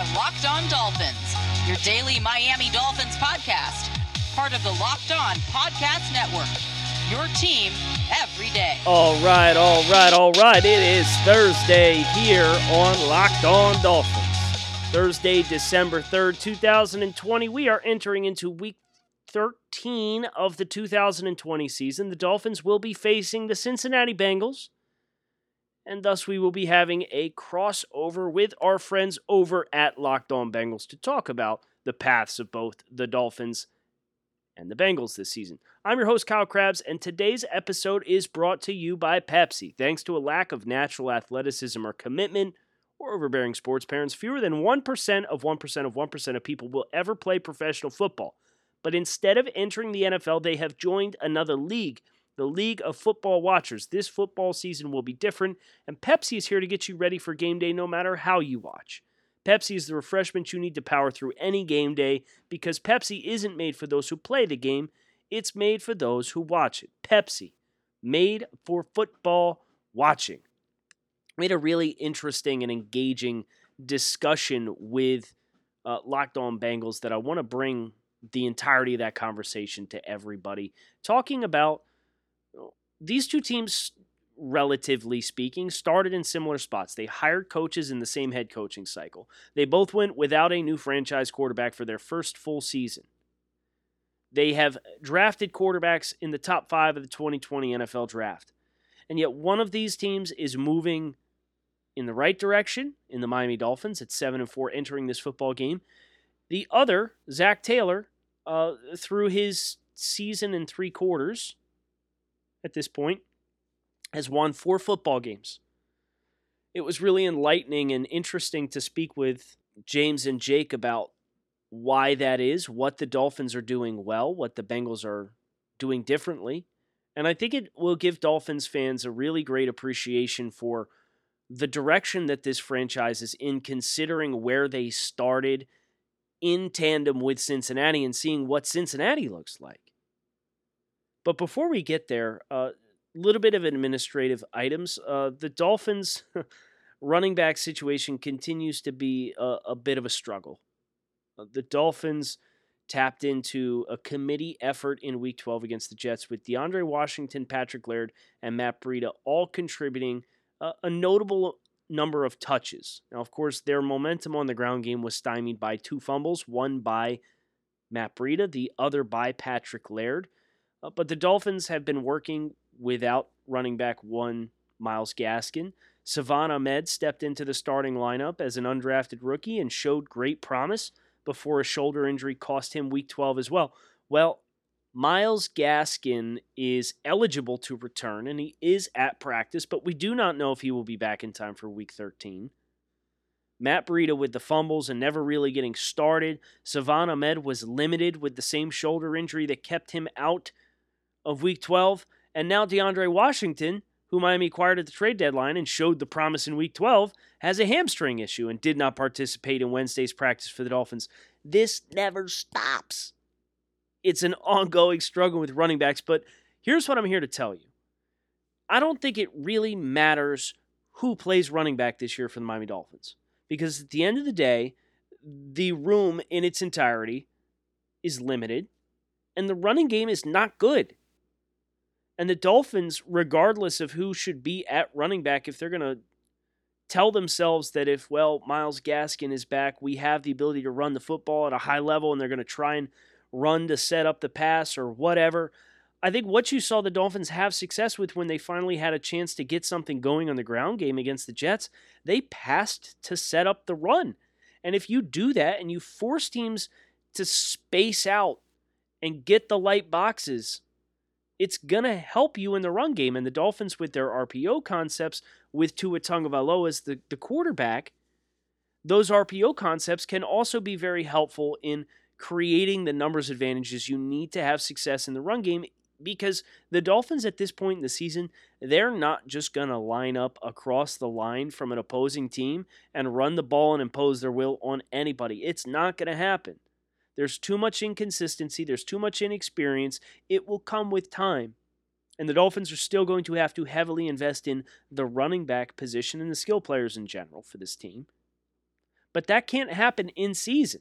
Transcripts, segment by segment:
are Locked On Dolphins, your daily Miami Dolphins podcast, part of the Locked On Podcast Network. Your team every day. All right, all right, all right. It is Thursday here on Locked On Dolphins. Thursday, December 3rd, 2020. We are entering into week 13 of the 2020 season. The Dolphins will be facing the Cincinnati Bengals and thus we will be having a crossover with our friends over at Locked On Bengals to talk about the paths of both the Dolphins and the Bengals this season. I'm your host, Kyle Crabbs, and today's episode is brought to you by Pepsi. Thanks to a lack of natural athleticism or commitment, or overbearing sports parents, fewer than 1% of 1% of 1% of people will ever play professional football. But instead of entering the NFL, they have joined another league the League of Football Watchers. This football season will be different, and Pepsi is here to get you ready for game day no matter how you watch. Pepsi is the refreshment you need to power through any game day because Pepsi isn't made for those who play the game, it's made for those who watch it. Pepsi, made for football watching. We had a really interesting and engaging discussion with uh, Locked On Bengals that I want to bring the entirety of that conversation to everybody, talking about these two teams, relatively speaking, started in similar spots. They hired coaches in the same head coaching cycle. They both went without a new franchise quarterback for their first full season. They have drafted quarterbacks in the top five of the 2020 NFL draft. And yet, one of these teams is moving in the right direction in the Miami Dolphins at 7 and 4 entering this football game. The other, Zac Taylor, uh, through his season and three quarters, at this point, has won four football games. It was really enlightening and interesting to speak with James and Jake about why that is, what the Dolphins are doing well, what the Bengals are doing differently. And I think it will give Dolphins fans a really great appreciation for the direction that this franchise is in, considering where they started in tandem with Cincinnati and seeing what Cincinnati looks like. But before we get there, a uh, little bit of administrative items. Uh, the Dolphins running back situation continues to be a, a bit of a struggle. Uh, the Dolphins tapped into a committee effort in Week 12 against the Jets with DeAndre Washington, Patrick Laird, and Matt Breida all contributing a notable number of touches. Now, of course, their momentum on the ground game was stymied by two fumbles, one by Matt Breida, the other by Patrick Laird. Uh, but the Dolphins have been working without running back one Myles Gaskin. Salvon Ahmed stepped into the starting lineup as an undrafted rookie and showed great promise before a shoulder injury cost him week 12 as well. Well, Myles Gaskin is eligible to return and he is at practice, but we do not know if he will be back in time for week 13. Matt Breida with the fumbles and never really getting started. Salvon Ahmed was limited with the same shoulder injury that kept him out of week 12. And now DeAndre Washington, who Miami acquired at the trade deadline and showed the promise in week 12, has a hamstring issue and did not participate in Wednesday's practice for the Dolphins. This never stops. It's an ongoing struggle with running backs, but here's what I'm here to tell you. I don't think it really matters who plays running back this year for the Miami Dolphins because at the end of the day, the room in its entirety is limited and the running game is not good. And the Dolphins, regardless of who should be at running back, if they're going to tell themselves that if, well, Myles Gaskin is back, we have the ability to run the football at a high level and they're going to try and run to set up the pass or whatever. I think what you saw the Dolphins have success with when they finally had a chance to get something going on the ground game against the Jets, they passed to set up the run. And if you do that and you force teams to space out and get the light boxes, it's going to help you in the run game. And the Dolphins, with their RPO concepts, with Tua Tagovailoa as the, the quarterback, those RPO concepts can also be very helpful in creating the numbers advantages you need to have success in the run game because the Dolphins at this point in the season, they're not just going to line up across the line from an opposing team and run the ball and impose their will on anybody. It's not going to happen. There's too much inconsistency, there's too much inexperience. It will come with time. And the Dolphins are still going to have to heavily invest in the running back position and the skill players in general for this team. But that can't happen in season.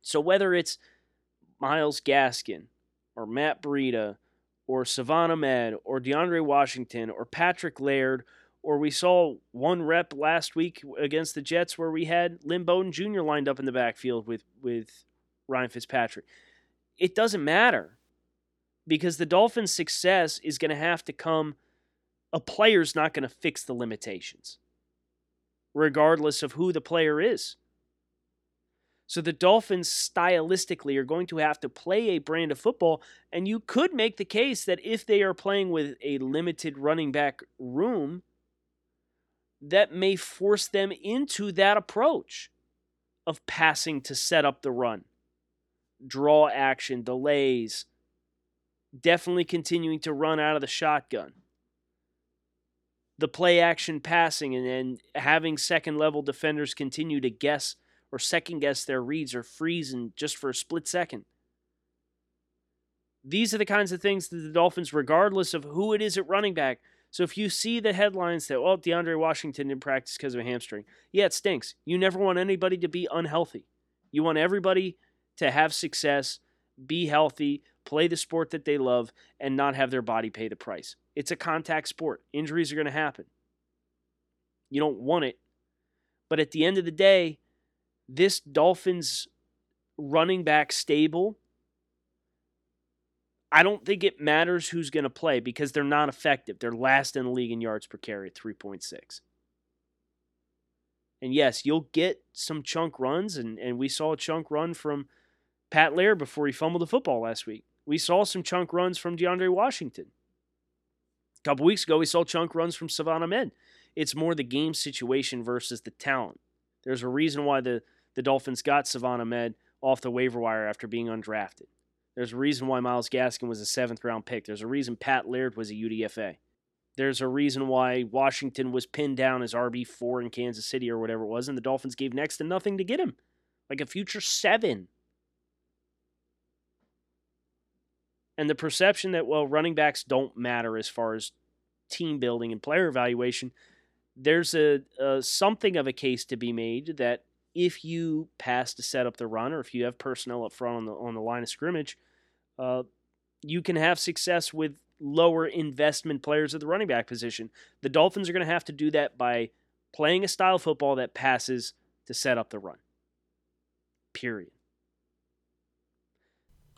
So whether it's Myles Gaskin or Matt Breida or Salvon Ahmed or DeAndre Washington or Patrick Laird, or we saw one rep last week against the Jets where we had Lynn Bowden Jr. lined up in the backfield with, with Ryan Fitzpatrick. It doesn't matter because the Dolphins' success is going to have to come. A player's not going to fix the limitations, regardless of who the player is. So the Dolphins stylistically are going to have to play a brand of football, and you could make the case that if they are playing with a limited running back room, that may force them into that approach of passing to set up the run, draw action, delays, definitely continuing to run out of the shotgun. The play action passing and then having second level defenders continue to guess or second guess their reads or freeze and just for a split second. These are the kinds of things that the Dolphins, regardless of who it is at running back, so if you see the headlines that, well, DeAndre Washington didn't practice because of a hamstring, yeah, it stinks. You never want anybody to be unhealthy. You want everybody to have success, be healthy, play the sport that they love, and not have their body pay the price. It's a contact sport. Injuries are going to happen. You don't want it. But at the end of the day, this Dolphins running back stable I don't think it matters who's going to play because they're not effective. They're last in the league in yards per carry at 3.6. And yes, you'll get some chunk runs, and, and we saw a chunk run from Pat Laird before he fumbled the football last week. We saw some chunk runs from DeAndre Washington. A couple weeks ago, we saw chunk runs from Salvon Ahmed. It's more the game situation versus the talent. There's a reason why the, the Dolphins got Salvon Ahmed off the waiver wire after being undrafted. There's a reason why Myles Gaskin was a seventh round pick. There's a reason Pat Laird was a UDFA. There's a reason why Washington was pinned down as RB4 in Kansas City or whatever it was, and the Dolphins gave next to nothing to get him. Like a future seven. And the perception that, well, running backs don't matter as far as team building and player evaluation, there's a, a something of a case to be made that if you pass to set up the run or if you have personnel up front on the on the line of scrimmage, uh, you can have success with lower investment players at the running back position. The Dolphins are going to have to do that by playing a style of football that passes to set up the run. Period.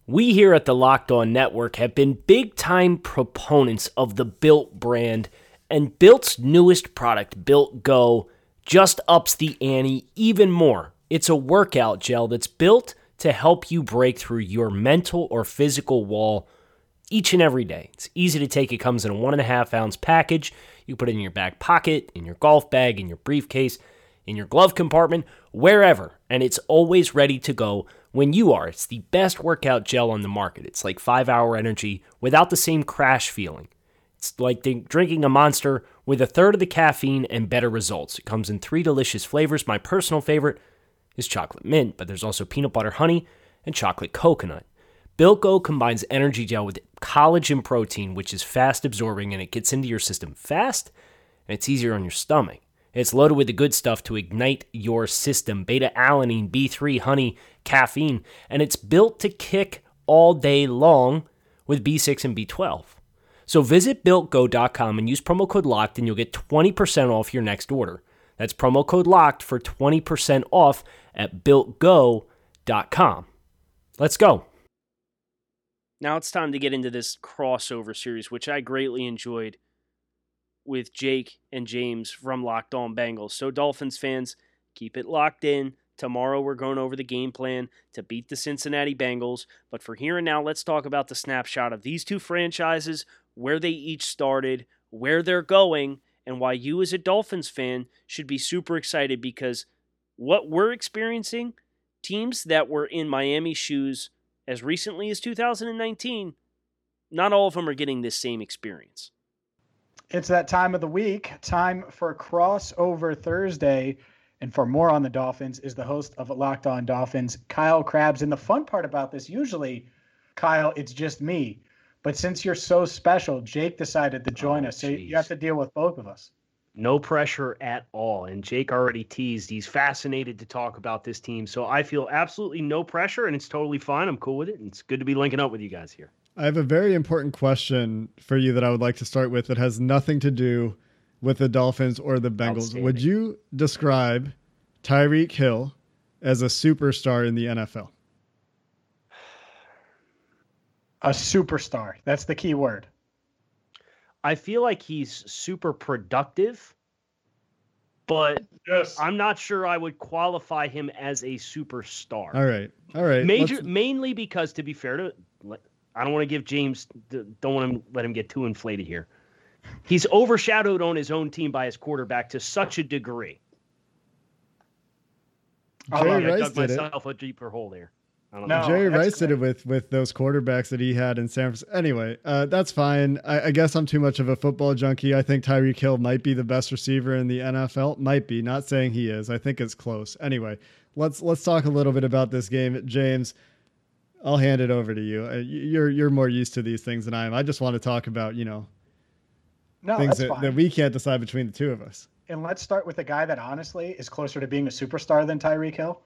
We here at the Locked On Network have been big time proponents of the Built brand, and Built's newest product, Built Go, just ups the ante even more. It's a workout gel that's built to help you break through your mental or physical wall each and every day. It's easy to take. It comes in a one and a half ounce package. You put it in your back pocket, in your golf bag, in your briefcase, in your glove compartment, wherever, and it's always ready to go when you are. It's the best workout gel on the market. It's like five hour energy without the same crash feeling. Like drinking a monster with a third of the caffeine and better results. It comes in three delicious flavors. My personal favorite is chocolate mint, but there's also peanut butter honey and chocolate coconut. Built Go combines energy gel with collagen protein, which is fast absorbing and it gets into your system fast and it's easier on your stomach. It's loaded with the good stuff to ignite your system beta alanine, B3, honey, caffeine, and it's built to kick all day long with B6 and B12. So visit builtgo.com and use promo code LOCKED and you'll get 20% off your next order. That's promo code LOCKED for 20% off at builtgo.com. Let's go. Now it's time to get into this crossover series, which I greatly enjoyed with Jake and James from Locked On Bengals. So, Dolphins fans, keep it locked in. Tomorrow we're going over the game plan to beat the Cincinnati Bengals. But for here and now, let's talk about the snapshot of these two franchises, where they each started, where they're going, and why you as a Dolphins fan should be super excited because what we're experiencing, teams that were in Miami shoes as recently as 2019, not all of them are getting this same experience. It's that time of the week, time for crossover Thursday. And for more on the Dolphins is the host of Locked On Dolphins, Kyle Crabbs. And the fun part about this, usually, Kyle, it's just me. But since you're so special, Jake decided to join oh, us. So geez. you have to deal with both of us. No pressure at all. And Jake already teased he's fascinated to talk about this team. So I feel absolutely no pressure and it's totally fine. I'm cool with it. And it's good to be linking up with you guys here. I have a very important question for you that I would like to start with that has nothing to do with the Dolphins or the Bengals. Would you describe Tyreek Hill as a superstar in the NFL? A superstar. That's the key word. I feel like he's super productive, but yes. I'm not sure I would qualify him as a superstar. All right. All right. Major, mainly because, to be fair to, I don't want to give James, don't want to let him get too inflated here. He's overshadowed on his own team by his quarterback to such a degree. Jerry I Rice dug did myself it. a deeper hole there. No, Jerry Rice did it with with those quarterbacks that he had in San Francisco. Anyway, uh, that's fine. I, I, guess I'm too much of a football junkie. I think Tyreek Hill might be the best receiver in the NFL. Might be. Not saying he is. I think it's close. Anyway, let's let's talk a little bit about this game, James. I'll hand it over to you. Uh, you're you're more used to these things than I am. I just want to talk about you know no, things that, that, we can't decide between the two of us. And let's start with a guy that honestly is closer to being a superstar than Tyreek Hill.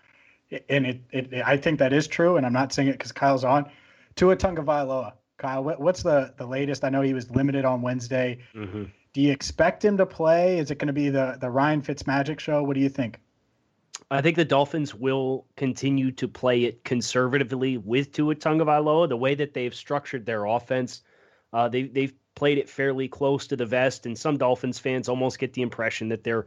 And it, it, I think that is true. And I'm not saying it because Kyle's on. Tua Tagovailoa. Kyle, what, what's the the latest? I know he was limited on Wednesday. Mm-hmm. Do you expect him to play? Is it going to be the the Ryan Fitzmagic show? What do you think? I think the Dolphins will continue to play it conservatively with Tua Tagovailoa. The way that they've structured their offense, uh, they they've played it fairly close to the vest, and some Dolphins fans almost get the impression that they're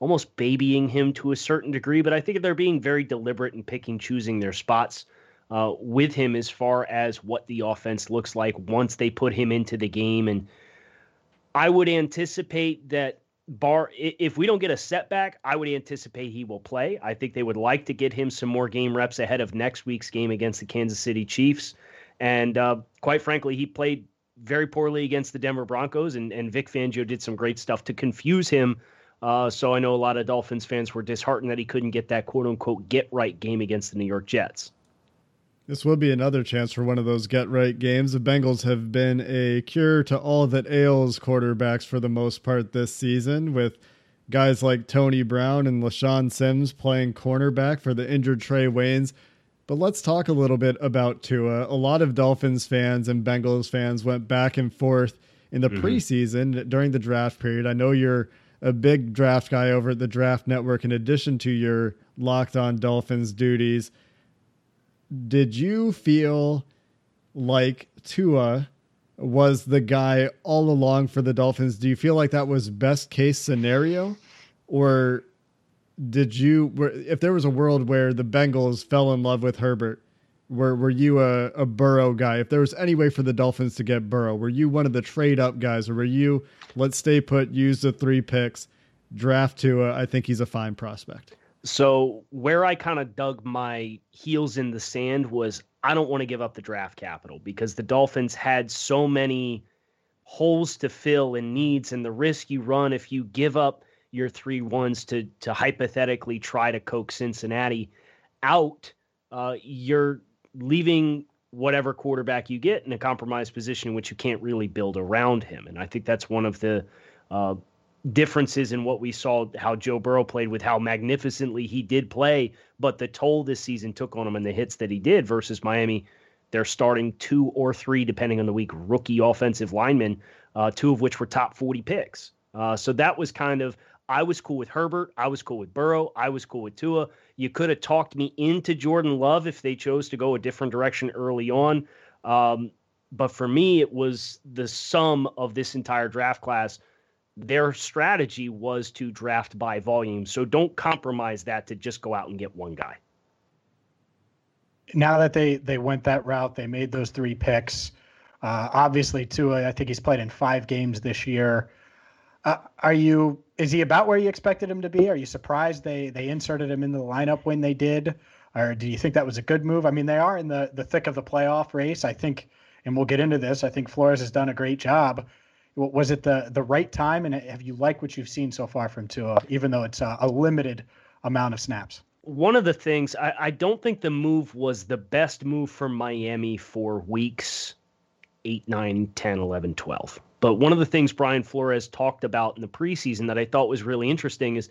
almost babying him to a certain degree. But I think they're being very deliberate in picking, choosing their spots uh, with him as far as what the offense looks like once they put him into the game. And I would anticipate that bar if we don't get a setback, I would anticipate he will play. I think they would like to get him some more game reps ahead of next week's game against the Kansas City Chiefs. And uh, quite frankly, he played very poorly against the Denver Broncos, and, and Vic Fangio did some great stuff to confuse him. Uh, so I know a lot of Dolphins fans were disheartened that he couldn't get that quote unquote get right game against the New York Jets. This will be another chance for one of those get right games. The Bengals have been a cure to all that ails quarterbacks for the most part this season, with guys like Tony Brown and LeShaun Sims playing cornerback for the injured Trae Waynes. But let's talk a little bit about Tua. A lot of Dolphins fans and Bengals fans went back and forth in the mm-hmm. preseason during the draft period. I know you're a big draft guy over at the Draft Network, in addition to your locked on Dolphins duties. Did you feel like Tua was the guy all along for the Dolphins? Do you feel like that was best case scenario? Or did you if there was a world where the Bengals fell in love with Herbert, were were you a, a Burrow guy? If there was any way for the Dolphins to get Burrow, were you one of the trade up guys, or were you let's stay put, use the three picks, draft to I think he's a fine prospect. So where I kind of dug my heels in the sand was I don't want to give up the draft capital because the Dolphins had so many holes to fill and needs and the risk you run if you give up your three ones to to hypothetically try to coax Cincinnati out, uh, you're leaving whatever quarterback you get in a compromised position in which you can't really build around him. And I think that's one of the uh, differences in what we saw how Joe Burrow played with how magnificently he did play, but the toll this season took on him and the hits that he did versus Miami. They're starting two or three, depending on the week, rookie offensive linemen, uh, two of which were top 40 picks. Uh, so that was kind of I was cool with Herbert. I was cool with Burrow. I was cool with Tua. You could have talked me into Jordan Love if they chose to go a different direction early on. Um, but for me, it was the sum of this entire draft class. Their strategy was to draft by volume. So don't compromise that to just go out and get one guy. Now that they they went that route, they made those three picks. Uh, obviously, Tua, I think he's played in five games this year. Uh, are you is he about where you expected him to be? Are you surprised they they inserted him in the lineup when they did, or do you think that was a good move? I mean, they are in the the thick of the playoff race. I think, and we'll get into this. I think Flores has done a great job. Was it the the right time? And have you liked what you've seen so far from Tua, even though it's a, a limited amount of snaps? One of the things I, I don't think the move was the best move for Miami for weeks 8, 9, 10, 11, 12. But one of the things Brian Flores talked about in the preseason that I thought was really interesting is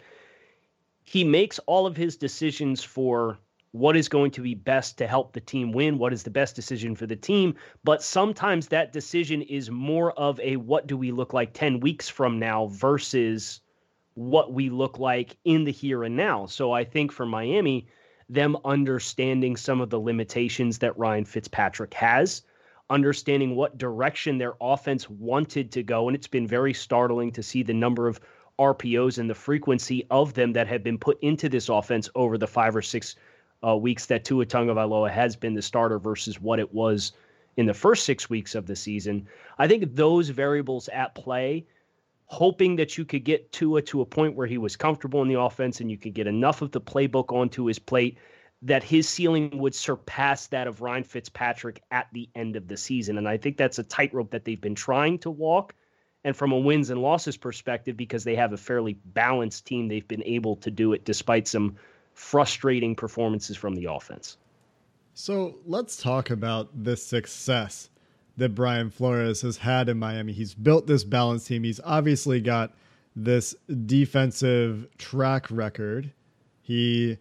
he makes all of his decisions for what is going to be best to help the team win, what is the best decision for the team. But sometimes that decision is more of a what do we look like 10 weeks from now versus what we look like in the here and now. So I think for Miami, them understanding some of the limitations that Ryan Fitzpatrick has, understanding what direction their offense wanted to go. And it's been very startling to see the number of RPOs and the frequency of them that have been put into this offense over the five or six uh, weeks that Tua Tagovailoa has been the starter versus what it was in the first six weeks of the season. I think those variables at play, hoping that you could get Tua to a point where he was comfortable in the offense and you could get enough of the playbook onto his plate that his ceiling would surpass that of Ryan Fitzpatrick at the end of the season. And I think that's a tightrope that they've been trying to walk. And from a wins and losses perspective, because they have a fairly balanced team, they've been able to do it despite some frustrating performances from the offense. So let's talk about the success that Brian Flores has had in Miami. He's built this balanced team. He's obviously got this defensive track record. He,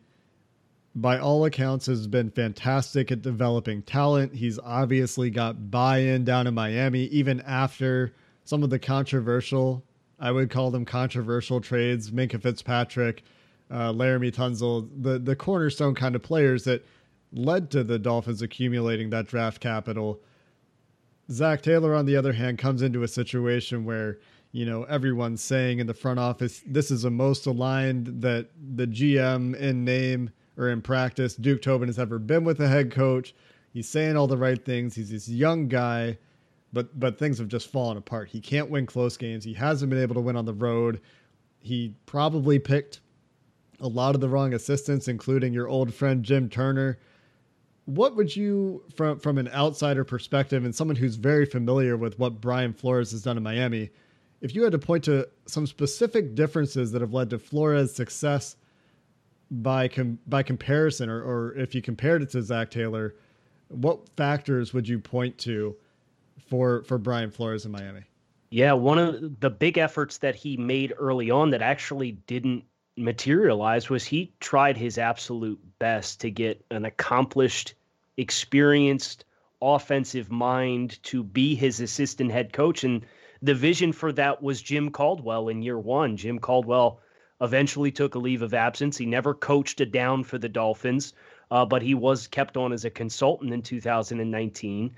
by all accounts, has been fantastic at developing talent. He's obviously got buy in down in Miami, even after some of the controversial, I would call them controversial trades, Minkah Fitzpatrick uh, Laremy Tunsil, the the cornerstone kind of players that led to the Dolphins accumulating that draft capital. Zac Taylor, on the other hand, comes into a situation where you know everyone's saying in the front office this is the most aligned that the GM in name or in practice Duke Tobin has ever been with a head coach. He's saying all the right things. He's this young guy, but but things have just fallen apart. He can't win close games. He hasn't been able to win on the road. He probably picked a lot of the wrong assistants, including your old friend Jim Turner. What would you, from from an outsider perspective and someone who's very familiar with what Brian Flores has done in Miami, if you had to point to some specific differences that have led to Flores' success by com- by comparison, or, or if you compared it to Zac Taylor, what factors would you point to for for Brian Flores in Miami? Yeah, one of the big efforts that he made early on that actually didn't materialize was he tried his absolute best to get an accomplished, experienced offensive mind to be his assistant head coach. And the vision for that was Jim Caldwell in year one. Jim Caldwell eventually took a leave of absence. He never coached a down for the Dolphins, uh, but he was kept on as a consultant in 2019.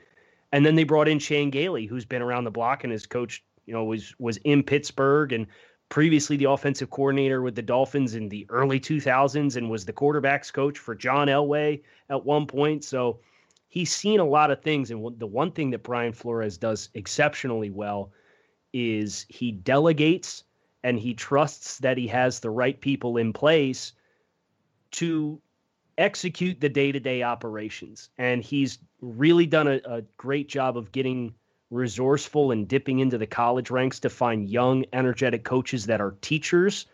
And then they brought in Chan Gailey, who's been around the block and has coached, you know, was was in Pittsburgh and previously the offensive coordinator with the Dolphins in the early 2000s and was the quarterbacks coach for John Elway at one point. So he's seen a lot of things. And the one thing that Brian Flores does exceptionally well is he delegates and he trusts that he has the right people in place to execute the day to day operations. And he's really done a, a great job of getting resourceful and dipping into the college ranks to find young, energetic coaches that are teachers.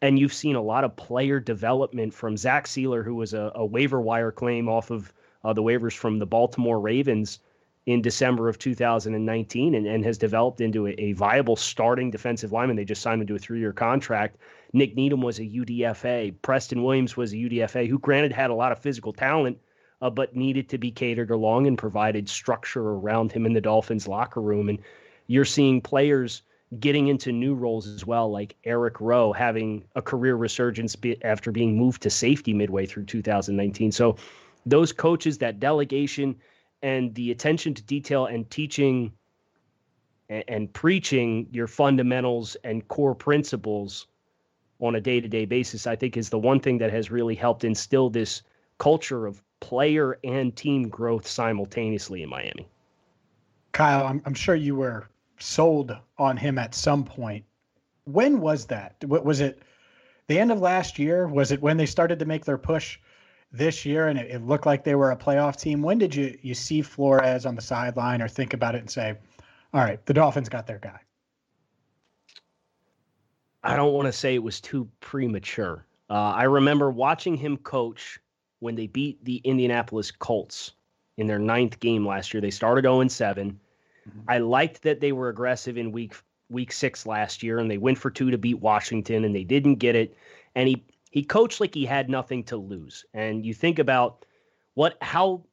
And you've seen a lot of player development from Zach Sieler, who was a, a waiver wire claim off of uh, the waivers from the Baltimore Ravens in December of 2019 and, and has developed into a, a, viable starting defensive lineman. They just signed him to a three year contract. Nik Needham was a UDFA. Preston Williams was a UDFA, who granted had a lot of physical talent, uh, but needed to be catered along and provided structure around him in the Dolphins locker room. And you're seeing players getting into new roles as well, like Eric Rowe having a career resurgence after being moved to safety midway through 2019. So those coaches, that delegation, and the attention to detail and teaching and, and preaching your fundamentals and core principles on a day-to-day basis, I think is the one thing that has really helped instill this culture of player and team growth simultaneously in Miami. Kyle, I'm, I'm sure you were sold on him at some point. When was that? Was it the end of last year? Was it when they started to make their push this year and it, it looked like they were a playoff team? When did you, you see Flores on the sideline or think about it and say, all right, the Dolphins got their guy? I don't want to say it was too premature. Uh, I remember watching him coach when they beat the Indianapolis Colts in their ninth game last year. They started 0 7. Mm-hmm. I liked that they were aggressive in week week six last year, and they went for two to beat Washington, and they didn't get it. And he he coached like he had nothing to lose. And you think about what how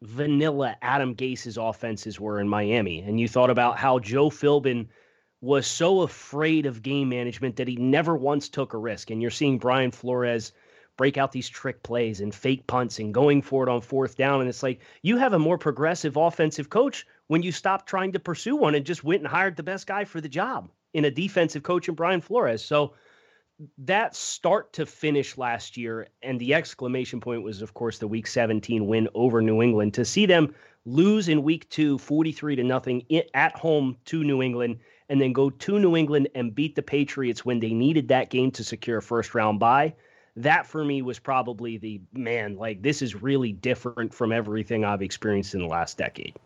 vanilla Adam Gase's offenses were in Miami, and you thought about how Joe Philbin was so afraid of game management that he never once took a risk. And you're seeing Brian Flores break out these trick plays and fake punts and going for it on fourth down. And it's like you have a more progressive offensive coach when you stop trying to pursue one and just went and hired the best guy for the job in a defensive coach in Brian Flores. So that start to finish last year, and the exclamation point was, of course, the Week 17 win over New England. To see them lose in Week Two, 43 to nothing at home to New England, and then go to New England and beat the Patriots when they needed that game to secure a first round bye. That for me was probably the man, like this is really different from everything I've experienced in the last decade.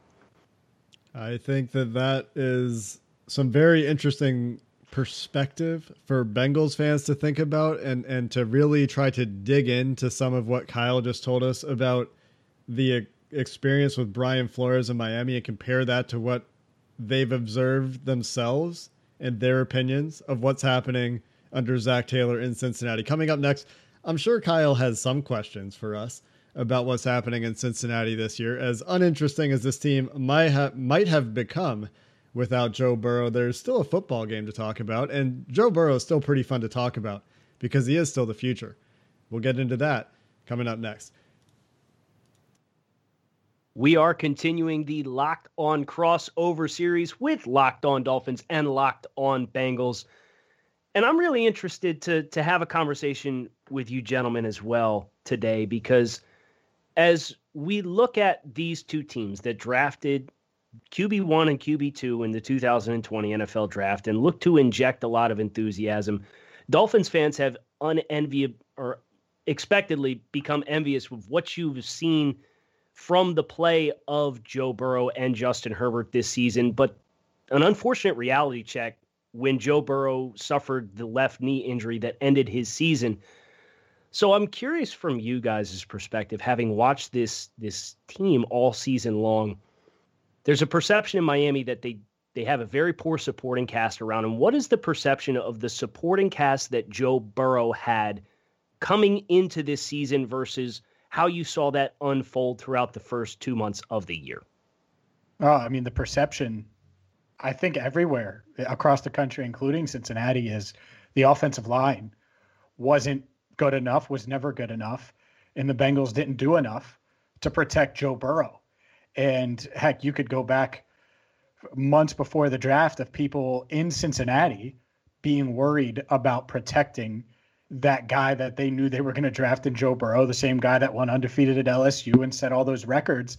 I think that that is some very interesting perspective for Bengals fans to think about and and to really try to dig into some of what Kyle just told us about the experience with Brian Flores in Miami and compare that to what they've observed themselves and their opinions of what's happening under Zac Taylor in Cincinnati. Coming up next, I'm sure Kyle has some questions for us about what's happening in Cincinnati this year. As uninteresting as this team might have might have become without Joe Burrow, there's still a football game to talk about, and Joe Burrow is still pretty fun to talk about because he is still the future. We'll get into that coming up next. We are continuing the Locked On crossover series with Locked On Dolphins and Locked On Bengals. And I'm really interested to to have a conversation with you gentlemen as well today because as we look at these two teams that drafted QB1 and QB2 in the 2020 NFL draft and look to inject a lot of enthusiasm, Dolphins fans have unenviable or expectedly become envious of what you've seen from the play of Joe Burrow and Justin Herbert this season. But an unfortunate reality check when Joe Burrow suffered the left knee injury that ended his season. So I'm curious from you guys' perspective, having watched this this team all season long. There's a perception in Miami that they they have a very poor supporting cast around him. What is the perception of the supporting cast that Joe Burrow had coming into this season versus how you saw that unfold throughout the first two months of the year. Oh, I mean, the perception, I think everywhere across the country, including Cincinnati, is the offensive line wasn't good enough, was never good enough, and the Bengals didn't do enough to protect Joe Burrow. And heck, you could go back months before the draft of people in Cincinnati being worried about protecting that guy that they knew they were going to draft in Joe Burrow, the same guy that won undefeated at LSU and set all those records.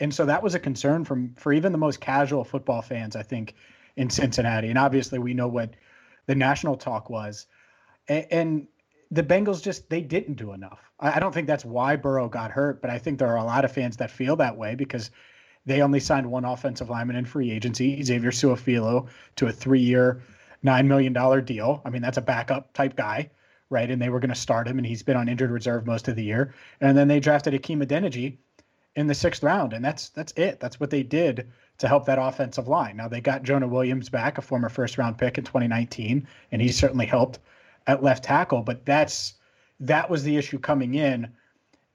And so that was a concern from for even the most casual football fans, I think, in Cincinnati. And obviously we know what the national talk was. And, and the Bengals just they didn't do enough. I, I don't think that's why Burrow got hurt, but I think there are a lot of fans that feel that way because they only signed one offensive lineman in free agency, Xavier Su'a-Filo, to a three-year, nine million dollar deal. I mean, that's a backup type guy right? And they were going to start him, and he's been on injured reserve most of the year. And then they drafted Hakeem Adeniji in the sixth round, and that's that's it. That's what they did to help that offensive line. Now they got Jonah Williams back, a former first round pick in 2019, and he certainly helped at left tackle. But that's that was the issue coming in,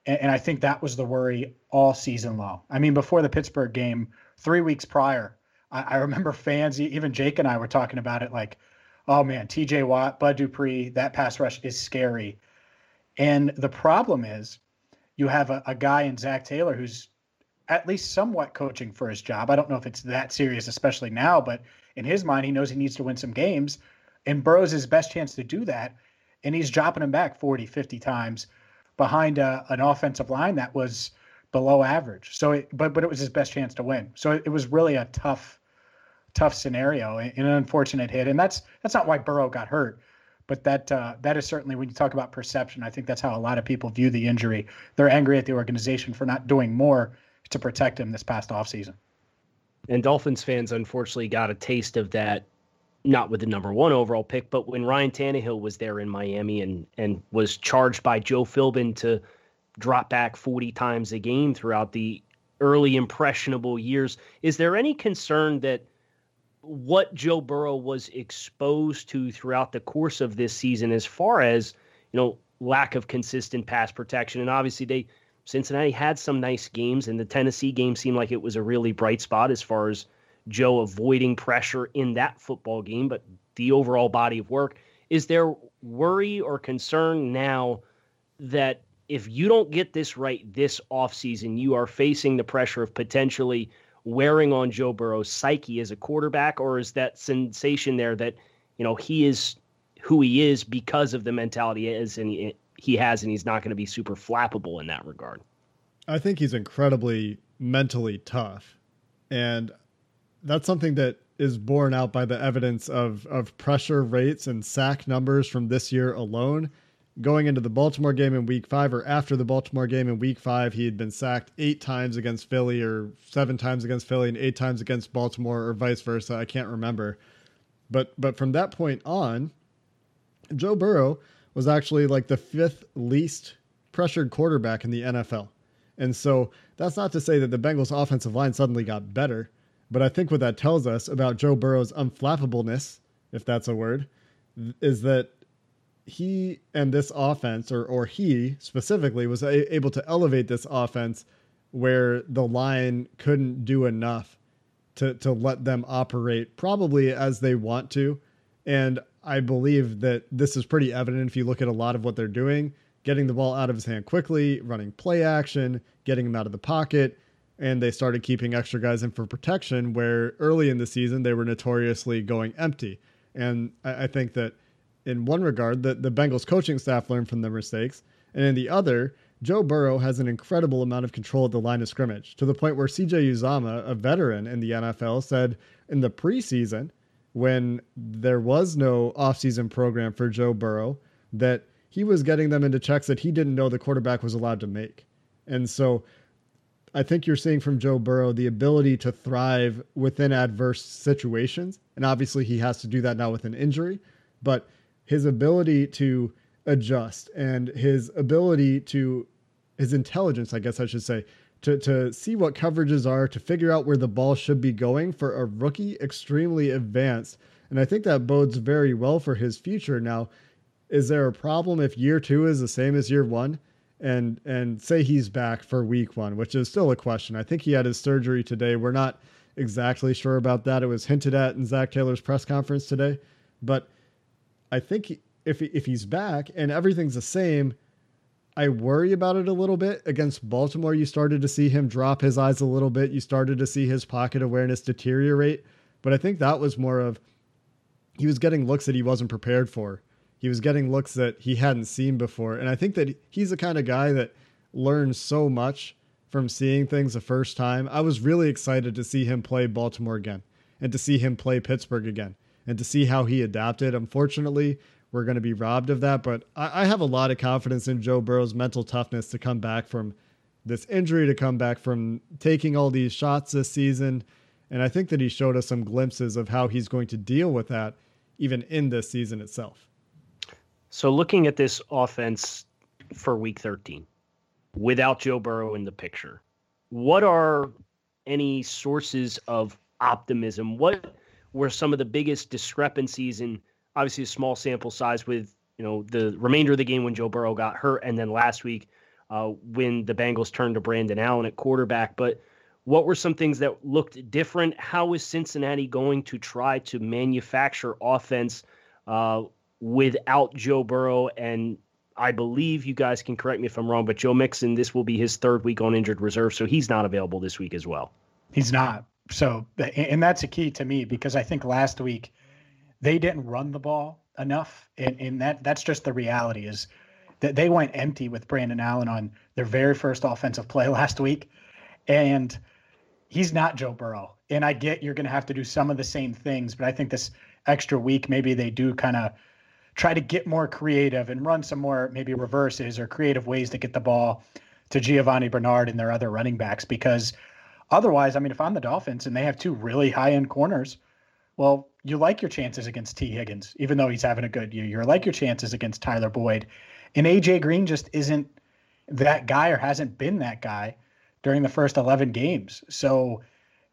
and, and I think that was the worry all season long. I mean, before the Pittsburgh game, three weeks prior, I, I remember fans, even Jake and I were talking about it, like oh man, TJ Watt, Bud Dupree, that pass rush is scary. And the problem is you have a, a guy in Zac Taylor who's at least somewhat coaching for his job. I don't know if it's that serious, especially now, but in his mind, he knows he needs to win some games. And Burrow's his best chance to do that. And he's dropping him back 40, 50 times behind a, an offensive line that was below average. So, it, but but it was his best chance to win. So it, it was really a tough tough scenario and an unfortunate hit. And that's that's not why Burrow got hurt, but that uh, that is certainly when you talk about perception. I think that's how a lot of people view the injury. They're angry at the organization for not doing more to protect him this past offseason. And Dolphins fans unfortunately got a taste of that, not with the number one overall pick, but when Ryan Tannehill was there in Miami and and was charged by Joe Philbin to drop back 40 times a game throughout the early impressionable years. Is there any concern that what Joe Burrow was exposed to throughout the course of this season, as far as you know, lack of consistent pass protection, and obviously they Cincinnati had some nice games, and the Tennessee game seemed like it was a really bright spot as far as Joe avoiding pressure in that football game, but the overall body of work. Is there worry or concern now that if you don't get this right this offseason, you are facing the pressure of potentially wearing on Joe Burrow's psyche as a quarterback, or is that sensation there that, you know, he is who he is because of the mentality he is and he, he has, and he's not going to be super flappable in that regard? I think he's incredibly mentally tough. And that's something that is borne out by the evidence of of pressure rates and sack numbers from this year alone. Going into the Baltimore game in week five or after the Baltimore game in week five, he had been sacked eight times against Philly or seven times against Philly and eight times against Baltimore or vice versa. I can't remember. But but from that point on, Joe Burrow was actually like the fifth least pressured quarterback in the NFL. And so that's not to say that the Bengals offensive line suddenly got better but I think what that tells us about Joe Burrow's unflappableness, if that's a word, is that he and this offense, or or he specifically, was a- able to elevate this offense where the line couldn't do enough to to let them operate probably as they want to. And I believe that this is pretty evident if you look at a lot of what they're doing, getting the ball out of his hand quickly, running play action, getting him out of the pocket and they started keeping extra guys in for protection where early in the season they were notoriously going empty. And I, I think that in one regard that the Bengals coaching staff learned from their mistakes, and in the other, Joe Burrow has an incredible amount of control at the line of scrimmage to the point where CJ Uzomah, a veteran in the NFL, said in the preseason when there was no offseason program for Joe Burrow that he was getting them into checks that he didn't know the quarterback was allowed to make. And so I think you're seeing from Joe Burrow the ability to thrive within adverse situations. And obviously, he has to do that now with an injury, but his ability to adjust and his ability to, his intelligence, I guess I should say, to, to see what coverages are, to figure out where the ball should be going for a rookie, extremely advanced. And I think that bodes very well for his future. Now, is there a problem if year two is the same as year one? And and say he's back for week one, which is still a question. I think he had his surgery today. We're not exactly sure about that. It was hinted at in Zac Taylor's press conference today, but I think if if he's back and everything's the same, I worry about it a little bit. Against Baltimore, you started to see him drop his eyes a little bit. You started to see his pocket awareness deteriorate, but I think that was more of he was getting looks that he wasn't prepared for he was getting looks that he hadn't seen before. And I think that he's the kind of guy that learns so much from seeing things the first time. I was really excited to see him play Baltimore again and to see him play Pittsburgh again and to see how he adapted. Unfortunately, we're going to be robbed of that, but I, I have a lot of confidence in Joe Burrow's mental toughness to come back from this injury, to come back from taking all these shots this season. And I think that he showed us some glimpses of how he's going to deal with that even in this season itself. So looking at this offense for week 13 without Joe Burrow in the picture, what are any sources of optimism? What were some of the biggest discrepancies in obviously a small sample size with, you know, the remainder of the game when Joe Burrow got hurt and then last week uh, when the Bengals turned to Brandon Allen at quarterback, but what were some things that looked different? How is Cincinnati going to try to manufacture offense uh, without Joe Burrow. And I believe you guys can correct me if I'm wrong, but Joe Mixon, this will be his third week on injured reserve, so he's not available this week as well. He's not. So, and that's a key to me because I think last week they didn't run the ball enough, and, and that that's just the reality is that they went empty with Brandon Allen on their very first offensive play last week, and he's not Joe Burrow. And I get you're going to have to do some of the same things, but I think this extra week maybe they do kind of try to get more creative and run some more maybe reverses or creative ways to get the ball to Giovani Bernard and their other running backs because otherwise, I mean, if I'm the Dolphins and they have two really high end corners, well, you like your chances against Tee Higgins, even though he's having a good year. You like your chances against Tyler Boyd. And AJ Green just isn't that guy or hasn't been that guy during the first 11 games. So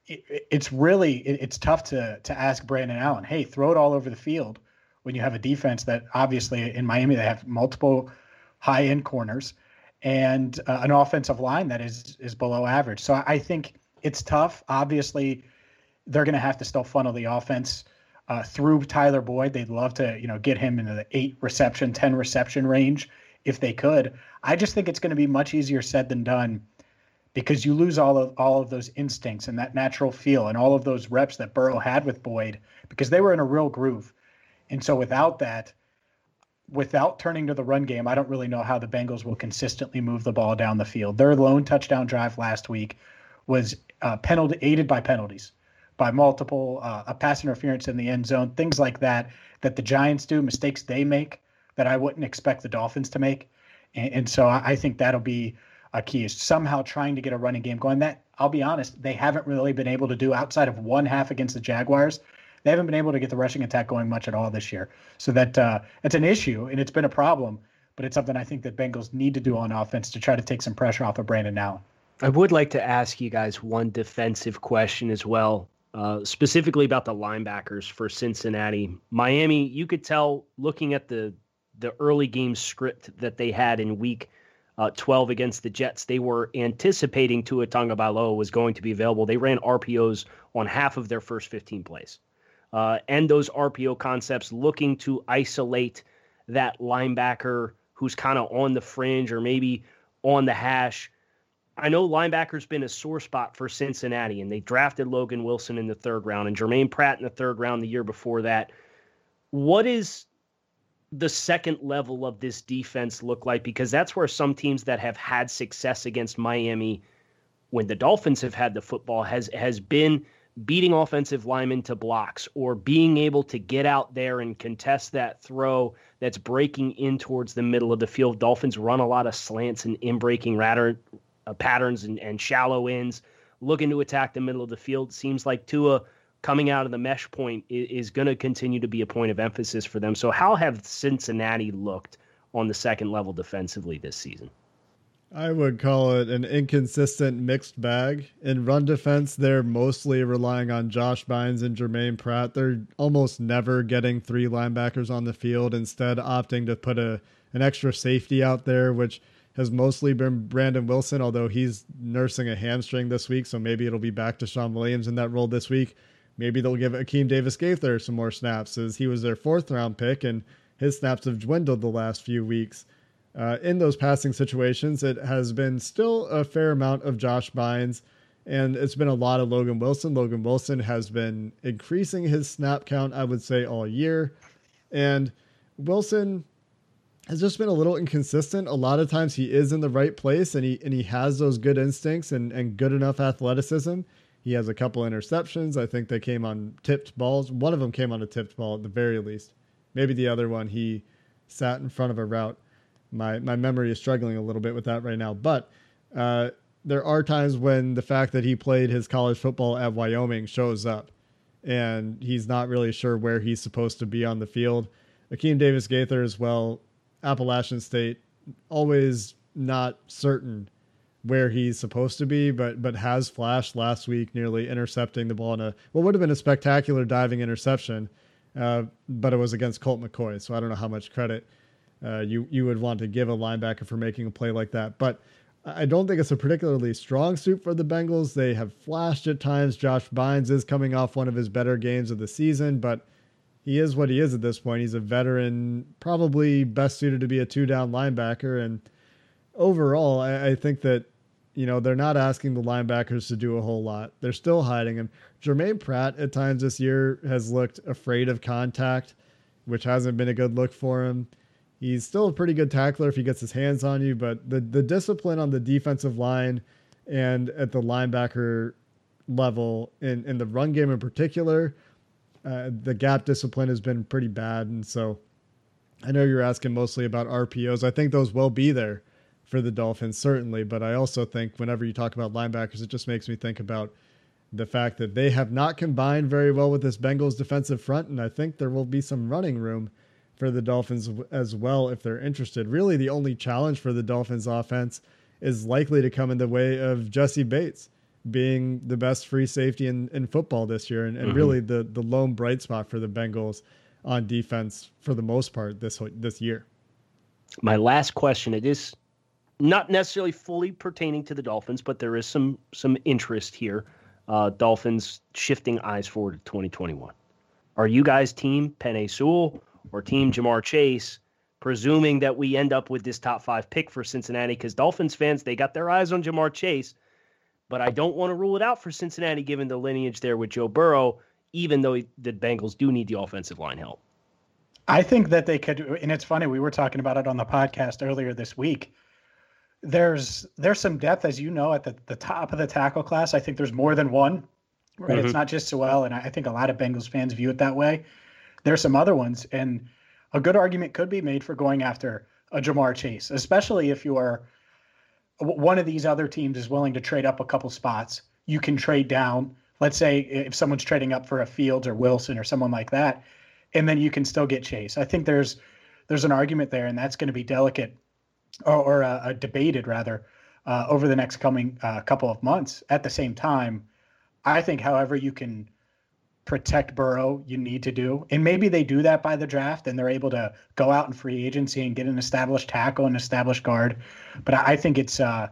it, it's really it, it's tough to to ask Brandon Allen, hey, throw it all over the field when you have a defense that obviously in Miami they have multiple high end corners and uh, an offensive line that is is below average. So I think it's tough. Obviously, they're going to have to still funnel the offense uh, through Tyler Boyd. They'd love to you know get him into the eight reception, ten reception range if they could. I just think it's going to be much easier said than done because you lose all of all of those instincts and that natural feel and all of those reps that Burrow had with Boyd because they were in a real groove. And so without that, without turning to the run game, I don't really know how the Bengals will consistently move the ball down the field. Their lone touchdown drive last week was uh, penalty aided by penalties, by multiple uh, a pass interference in the end zone, things like that that the Giants do, mistakes they make that I wouldn't expect the Dolphins to make. And, and so I, I think that'll be a key is somehow trying to get a running game going. That I'll be honest, they haven't really been able to do outside of one half against the Jaguars they haven't been able to get the rushing attack going much at all this year. So that uh, it's an issue and it's been a problem, but it's something I think that Bengals need to do on offense to try to take some pressure off of Brandon Allen. I would like to ask you guys one defensive question as well, uh, specifically about the linebackers for Cincinnati. Miami, you could tell looking at the the early game script that they had in week uh, 12 against the Jets, they were anticipating Tua Tagovailoa was going to be available. They ran RPOs on half of their first 15 plays uh, and those RPO concepts looking to isolate that linebacker who's kind of on the fringe or maybe on the hash. I know linebacker's been a sore spot for Cincinnati, and they drafted Logan Wilson in the third round and Germaine Pratt in the third round the year before that. What is the second level of this defense look like? Because that's where some teams that have had success against Miami when the Dolphins have had the football has has been beating offensive linemen to blocks or being able to get out there and contest that throw that's breaking in towards the middle of the field. Dolphins run a lot of slants and in breaking ratter, uh, patterns and, and shallow ends, looking to attack the middle of the field. Seems like Tua coming out of the mesh point is, is going to continue to be a point of emphasis for them. So, how have Cincinnati looked on the second level defensively this season? I would call it an inconsistent mixed bag. In run defense, they're mostly relying on Josh Bynes and Germaine Pratt. They're almost never getting three linebackers on the field, instead opting to put a an extra safety out there, which has mostly been Brandon Wilson, although he's nursing a hamstring this week, so maybe it'll be back to Shawn Williams in that role this week. Maybe they'll give Akeem Davis Gaither some more snaps, as he was their fourth round pick, and his snaps have dwindled the last few weeks. Uh, in those passing situations, it has been still a fair amount of Josh Bynes, and it's been a lot of Logan Wilson. Logan Wilson has been increasing his snap count, I would say, all year. And Wilson has just been a little inconsistent. A lot of times he is in the right place and he and he has those good instincts and, and good enough athleticism. He has a couple interceptions. I think they came on tipped balls. One of them came on a tipped ball at the very least. Maybe the other one he sat in front of a route my my memory is struggling a little bit with that right now. But uh, there are times when the fact that he played his college football at Wyoming shows up, and he's not really sure where he's supposed to be on the field. Akeem Davis Gaither as well, Appalachian State, always not certain where he's supposed to be, but but has flashed last week, nearly intercepting the ball in a what would have been a spectacular diving interception, uh, but it was against Colt McCoy, so I don't know how much credit uh, you you would want to give a linebacker for making a play like that. But I don't think it's a particularly strong suit for the Bengals. They have flashed at times. Josh Bynes is coming off one of his better games of the season, but he is what he is at this point. He's a veteran, probably best suited to be a two down linebacker. And overall, I, I think that you know, they're not asking the linebackers to do a whole lot. They're still hiding him. Germaine Pratt at times this year has looked afraid of contact, which hasn't been a good look for him. He's still a pretty good tackler if he gets his hands on you, but the the discipline on the defensive line and at the linebacker level in in the run game in particular, uh, the gap discipline has been pretty bad. And so, I know you're asking mostly about RPOs. I think those will be there for the Dolphins certainly, but I also think whenever you talk about linebackers, it just makes me think about the fact that they have not combined very well with this Bengals defensive front, and I think there will be some running room for the Dolphins as well if they're interested. Really, the only challenge for the Dolphins offense is likely to come in the way of Jessie Bates being the best free safety in, in football this year and, and mm-hmm. really the the lone bright spot for the Bengals on defense for the most part this this year. My last question it is not necessarily fully pertaining to the Dolphins, but there is some some interest here. Uh, Dolphins shifting eyes forward to 2021. Are you guys team Penei Sewell or team Ja'Marr Chase? Presuming that we end up with this top five pick for Cincinnati, because Dolphins fans they got their eyes on Ja'Marr Chase, but I don't want to rule it out for Cincinnati given the lineage there with Joe Burrow. Even though the Bengals do need the offensive line help. I think that they could, and it's funny. We were talking about it on the podcast earlier this week there's there's some depth, as you know, at the, the top of the tackle class. I think there's more than one. Right, mm-hmm. it's not just Sewell, and I think a lot of Bengals fans view it that way. There's some other ones, and a good argument could be made for going after a Ja'Marr Chase, especially if you are one of these other teams is willing to trade up a couple spots. You can trade down. Let's say if someone's trading up for a Fields or Wilson or someone like that, and then you can still get Chase. I think there's there's an argument there, and that's going to be delicate or, or uh, uh, debated rather uh, over the next coming uh, couple of months. At the same time, I think, however, you can protect Burrow, you need to do, and maybe they do that by the draft, and they're able to go out in free agency and get an established tackle and established guard. But I think it's uh,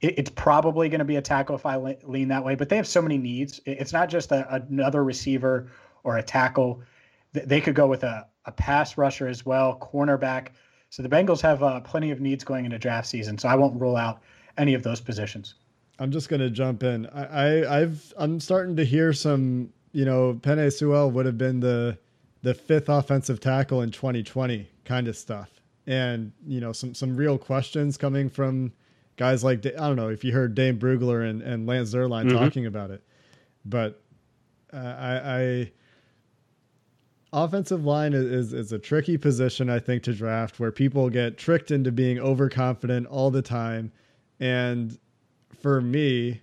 it, it's probably going to be a tackle if I lean that way. But they have so many needs. It's not just a, another receiver or a tackle. They could go with a, a pass rusher as well, cornerback. So the Bengals have uh, plenty of needs going into draft season. So I won't rule out any of those positions. I'm just going to jump in. I, I have I'm starting to hear some. You know, Penei Sewell would have been the the fifth offensive tackle in 2020 kind of stuff, and you know some some real questions coming from guys like I don't know if you heard Dane Brugler and, and Lance Zierlein mm-hmm. talking about it, but uh, I, I offensive line is, is a tricky position, I think, to draft where people get tricked into being overconfident all the time. And for me,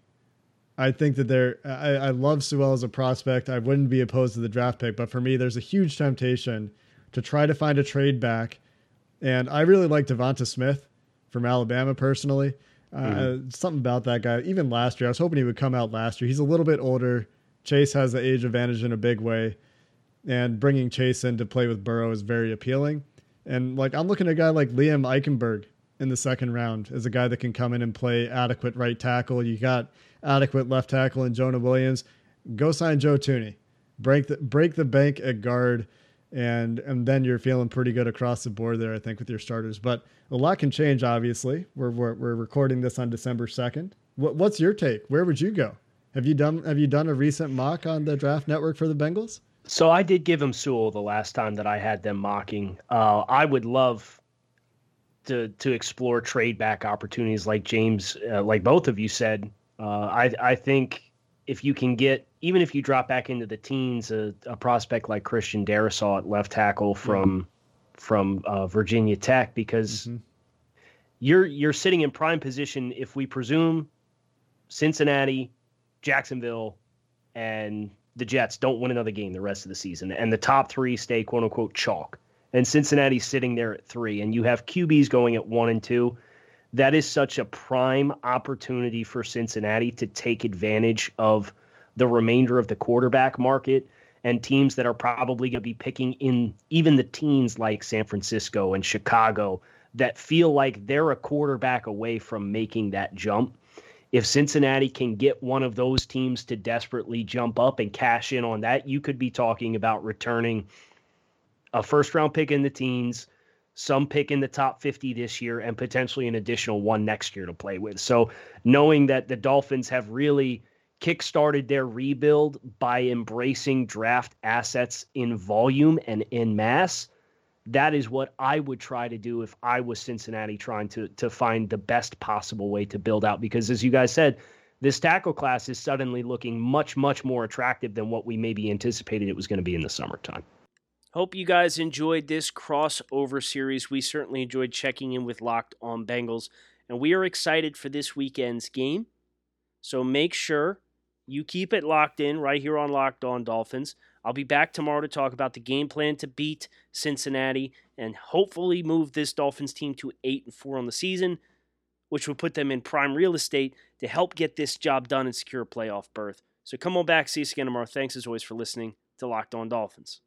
I think that there, I, I love Sewell as a prospect. I wouldn't be opposed to the draft pick, but for me, there's a huge temptation to try to find a trade back. And I really like DeVonta Smith from Alabama personally. Uh, mm-hmm. Something about that guy. Even last year, I was hoping he would come out last year. He's a little bit older. Chase has the age advantage in a big way and bringing Chase in to play with Burrow is very appealing. And like I'm looking at a guy like Liam Eichenberg in the second round as a guy that can come in and play adequate right tackle. You got adequate left tackle in Jonah Williams. Go sign Joe Thuney. Break the break the bank at guard and and then you're feeling pretty good across the board there, I think, with your starters. But a lot can change. Obviously, we're we're, we're recording this on December second. What, what's your take? Where would you go? Have you done Have you done a recent mock on the Draft Network for the Bengals? So I did give him Sewell the last time that I had them mocking. Uh, I would love to to explore trade back opportunities like James, uh, like both of you said. Uh, I I think if you can get even if you drop back into the teens, a, a prospect like Christian Darrisaw at left tackle from mm-hmm. from uh, Virginia Tech, because mm-hmm. you're you're sitting in prime position if we presume Cincinnati, Jacksonville, and the Jets don't win another game the rest of the season, and the top three stay quote unquote chalk, and Cincinnati's sitting there at three, and you have QBs going at one and two, that is such a prime opportunity for Cincinnati to take advantage of the remainder of the quarterback market and teams that are probably going to be picking in even the teens like San Francisco and Chicago that feel like they're a quarterback away from making that jump. If Cincinnati can get one of those teams to desperately jump up and cash in on that, you could be talking about returning a first round pick in the teens, some pick in the top 50 this year, and potentially an additional one next year to play with. So, knowing that the Dolphins have really kickstarted their rebuild by embracing draft assets in volume and in mass that is what I would try to do if I was Cincinnati trying to to find the best possible way to build out because as you guys said this tackle class is suddenly looking much much more attractive than what we maybe anticipated it was going to be in the summertime. Hope you guys enjoyed this crossover series. We certainly enjoyed checking in with Locked on Bengals and we are excited for this weekend's game. So make sure you keep it locked in right here on Locked on Dolphins. I'll be back tomorrow to talk about the game plan to beat Cincinnati and hopefully move this Dolphins team to 8 and 4 on the season. which will put them in prime real estate to help get this job done and secure a playoff berth. So come on back. See you again tomorrow. Thanks as always for listening to Locked On Dolphins.